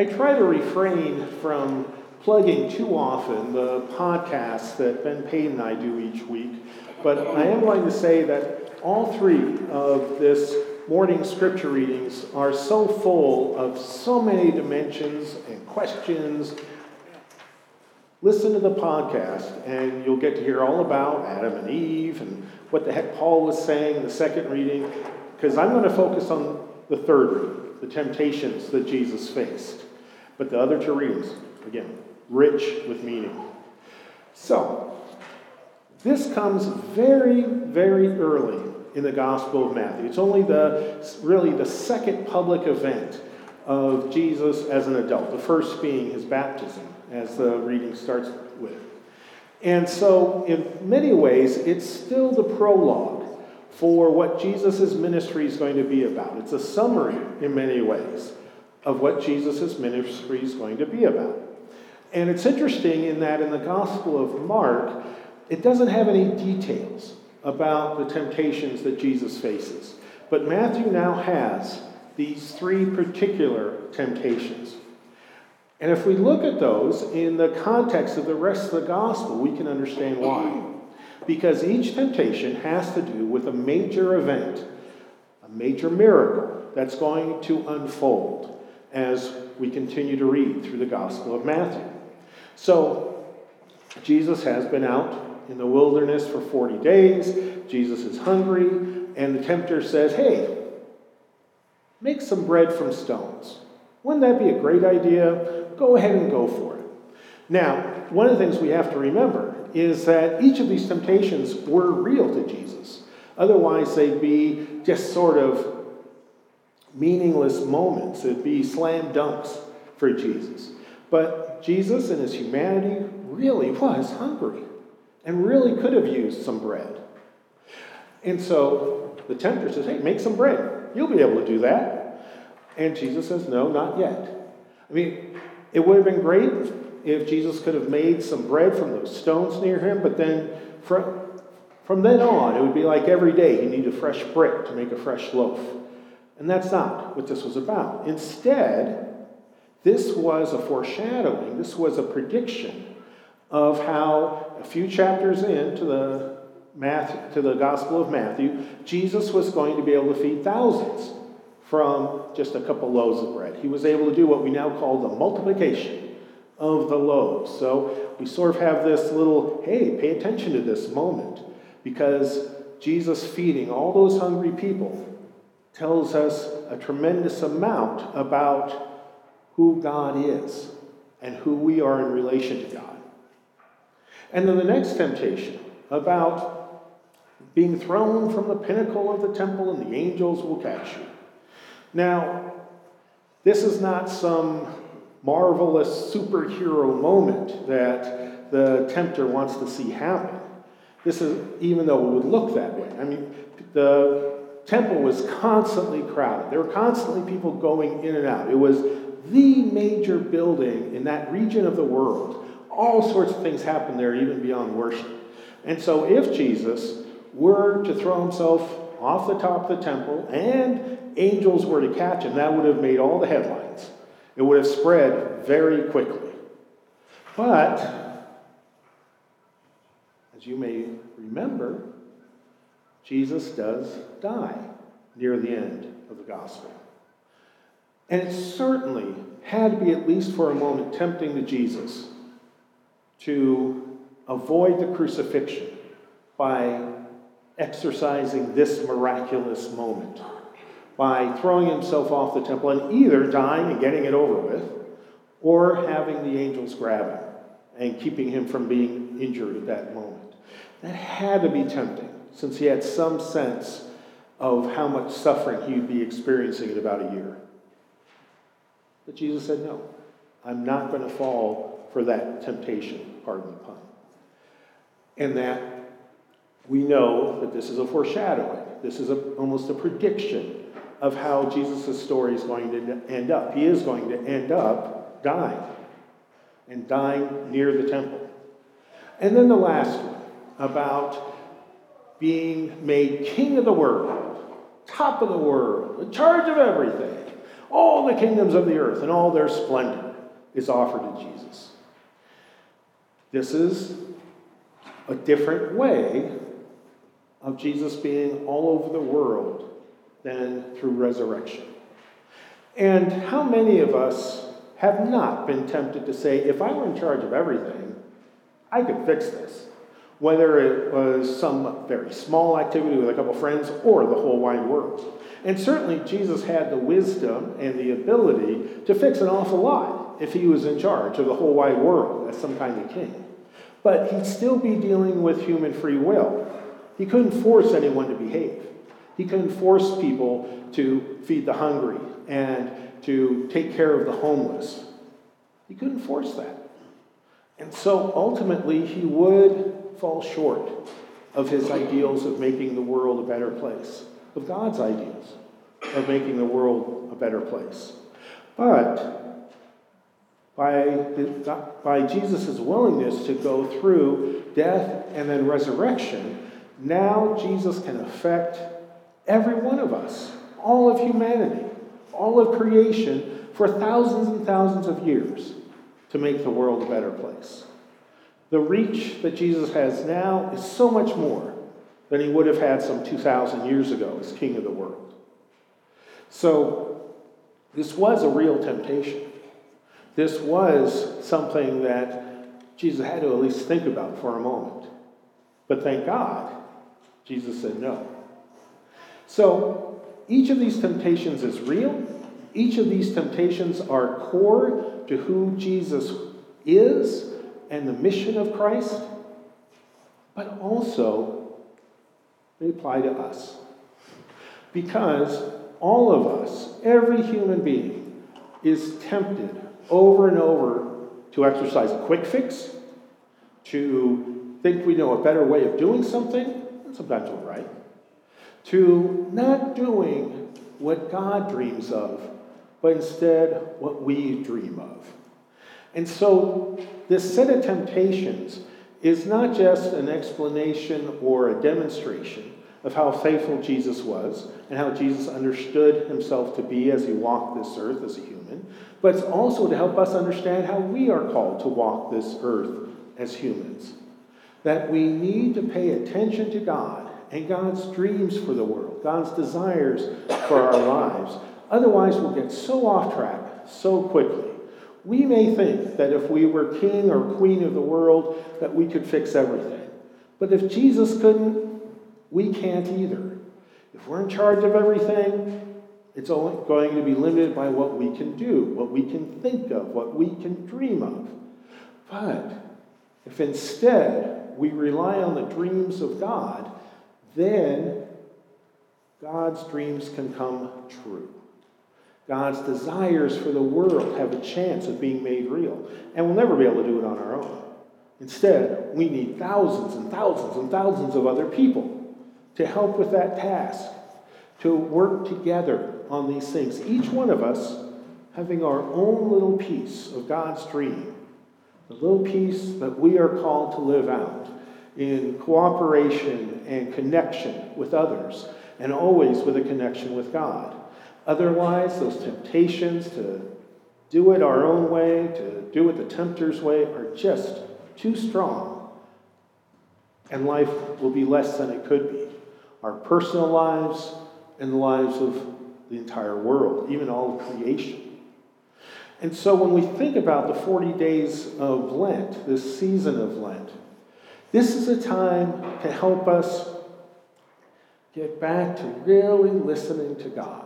I try to refrain from plugging too often the podcasts that Ben Payne and I do each week, but I am going to say that all three of this morning scripture readings are so full of so many dimensions and questions. Listen to the podcast, and you'll get to hear all about Adam and Eve and what the heck Paul was saying in the second reading, because I'm going to focus on the third reading, the temptations that Jesus faced. But the other two readings, again, rich with meaning. So, this comes very, very early in the Gospel of Matthew. It's only the really the second public event of Jesus as an adult, the first being his baptism, as the reading starts with. And so, in many ways, it's still the prologue for what Jesus' ministry is going to be about. It's a summary, in many ways, of what Jesus' ministry is going to be about. And it's interesting in that in the Gospel of Mark, it doesn't have any details about the temptations that Jesus faces. But Matthew now has these three particular temptations. And if we look at those in the context of the rest of the gospel, we can understand why. Because each temptation has to do with a major event, a major miracle that's going to unfold as we continue to read through the Gospel of Matthew. So, Jesus has been out in the wilderness for 40 days. Jesus is hungry, and the tempter says, Hey, make some bread from stones. Wouldn't that be a great idea? Go ahead and go for it. Now, one of the things we have to remember is that each of these temptations were real to Jesus. Otherwise, they'd be just sort of meaningless moments. It'd be slam dunks for Jesus. But Jesus, in his humanity, really was hungry and really could have used some bread. And so the tempter says, Hey, make some bread. You'll be able to do that. And Jesus says, No, not yet. I mean, it would have been great if Jesus could have made some bread from those stones near him, but then from, from then on, it would be like every day he needed a fresh brick to make a fresh loaf. And that's not what this was about. Instead, this was a foreshadowing, this was a prediction of how a few chapters into the Matthew, to the Gospel of Matthew, Jesus was going to be able to feed thousands from just a couple loaves of bread. He was able to do what we now call the multiplication of the loaves. So we sort of have this little, hey, pay attention to this moment because Jesus feeding all those hungry people tells us a tremendous amount about who God is and who we are in relation to God. And then the next temptation about being thrown from the pinnacle of the temple and the angels will catch you. Now, this is not some marvelous superhero moment that the tempter wants to see happen. This is, even though it would look that way. I mean, the temple was constantly crowded. There were constantly people going in and out. It was the major building in that region of the world. All sorts of things happened there, even beyond worship. And so, if Jesus were to throw himself off the top of the temple and angels were to catch him, that would have made all the headlines. It would have spread very quickly. But, as you may remember, Jesus does die near the end of the gospel. And it certainly had to be, at least for a moment, tempting to Jesus to avoid the crucifixion by exercising this miraculous moment, by throwing himself off the temple and either dying and getting it over with, or having the angels grab him and keeping him from being injured at that moment. That had to be tempting, since he had some sense of how much suffering he would be experiencing in about a year. But Jesus said, No, I'm not going to fall for that temptation, pardon the pun. And that we know that this is a foreshadowing. This is a, almost a prediction of how Jesus' story is going to end up. He is going to end up dying, and dying near the temple. And then the last one about being made king of the world, top of the world, in charge of everything. All the kingdoms of the earth and all their splendor is offered to Jesus. This is a different way of Jesus being all over the world than through resurrection. And how many of us have not been tempted to say, if I were in charge of everything, I could fix this? Whether it was some very small activity with a couple friends or the whole wide world. And certainly Jesus had the wisdom and the ability to fix an awful lot if he was in charge of the whole wide world as some kind of king. But he'd still be dealing with human free will. He couldn't force anyone to behave. He couldn't force people to feed the hungry and to take care of the homeless. He couldn't force that. And so ultimately, he would fall short of his ideals of making the world a better place, of God's ideals of making the world a better place. But by, by Jesus' willingness to go through death and then resurrection, now Jesus can affect every one of us, all of humanity, all of creation, for thousands and thousands of years to make the world a better place. The reach that Jesus has now is so much more than he would have had some 2,000 years ago as king of the world. So, this was a real temptation. This was something that Jesus had to at least think about for a moment. But thank God, Jesus said no. So, each of these temptations is real. Each of these temptations are core to who Jesus is and the mission of Christ, but also they apply to us. Because all of us, every human being, is tempted over and over to exercise a quick fix, to think we know a better way of doing something, and sometimes we're right, to not doing what God dreams of, but instead what we dream of. And so, this set of temptations is not just an explanation or a demonstration of how faithful Jesus was and how Jesus understood himself to be as he walked this earth as a human, but it's also to help us understand how we are called to walk this earth as humans. That we need to pay attention to God and God's dreams for the world, God's desires for our lives. Otherwise, we'll get so off track so quickly. We may think that if we were king or queen of the world, that we could fix everything. But if Jesus couldn't, we can't either. If we're in charge of everything, it's only going to be limited by what we can do, what we can think of, what we can dream of. But if instead we rely on the dreams of God, then God's dreams can come true. God's desires for the world have a chance of being made real. And we'll never be able to do it on our own. Instead, we need thousands and thousands and thousands of other people to help with that task, to work together on these things. Each one of us having our own little piece of God's dream, the little piece that we are called to live out in cooperation and connection with others, and always with a connection with God. Otherwise, those temptations to do it our own way, to do it the tempter's way, are just too strong. And life will be less than it could be. Our personal lives and the lives of the entire world, even all of creation. And so when we think about the 40 days of Lent, this season of Lent, this is a time to help us get back to really listening to God.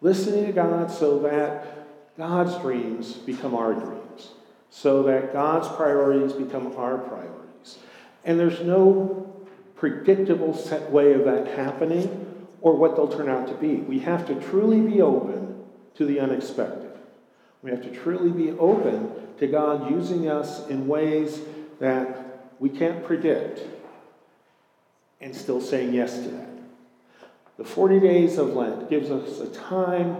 Listening to God so that God's dreams become our dreams, so that God's priorities become our priorities. And there's no predictable set way of that happening or what they'll turn out to be. We have to truly be open to the unexpected. We have to truly be open to God using us in ways that we can't predict and still saying yes to that. The 40 days of Lent gives us a time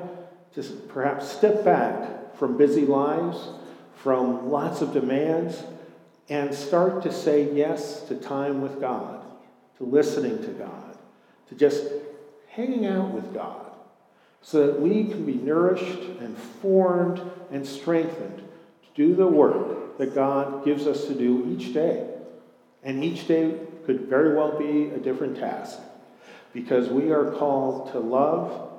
to perhaps step back from busy lives, from lots of demands, and start to say yes to time with God, to listening to God, to just hanging out with God, so that we can be nourished and formed and strengthened to do the work that God gives us to do each day. And each day could very well be a different task because we are called to love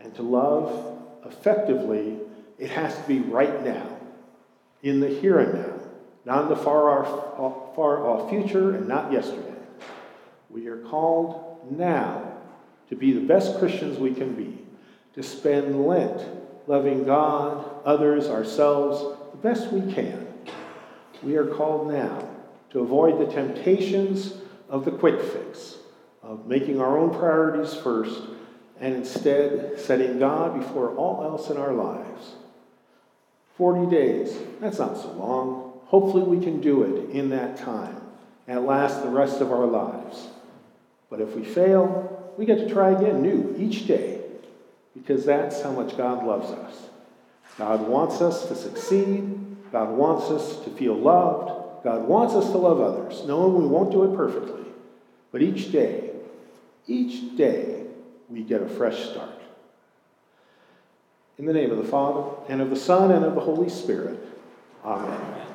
and to love effectively. It has to be right now, in the here and now, not in the far off, far off future and not yesterday. We are called now to be the best Christians we can be, to spend Lent loving God, others, ourselves the best we can. We are called now to avoid the temptations of the quick fix, of making our own priorities first, and instead setting God before all else in our lives. 40 days, that's not so long. Hopefully, we can do it in that time and last the rest of our lives. But if we fail, we get to try again new each day because that's how much God loves us. God wants us to succeed. God wants us to feel loved. God wants us to love others, knowing we won't do it perfectly. But each day, each day, we get a fresh start. In the name of the Father, and of the Son, and of the Holy Spirit. Amen.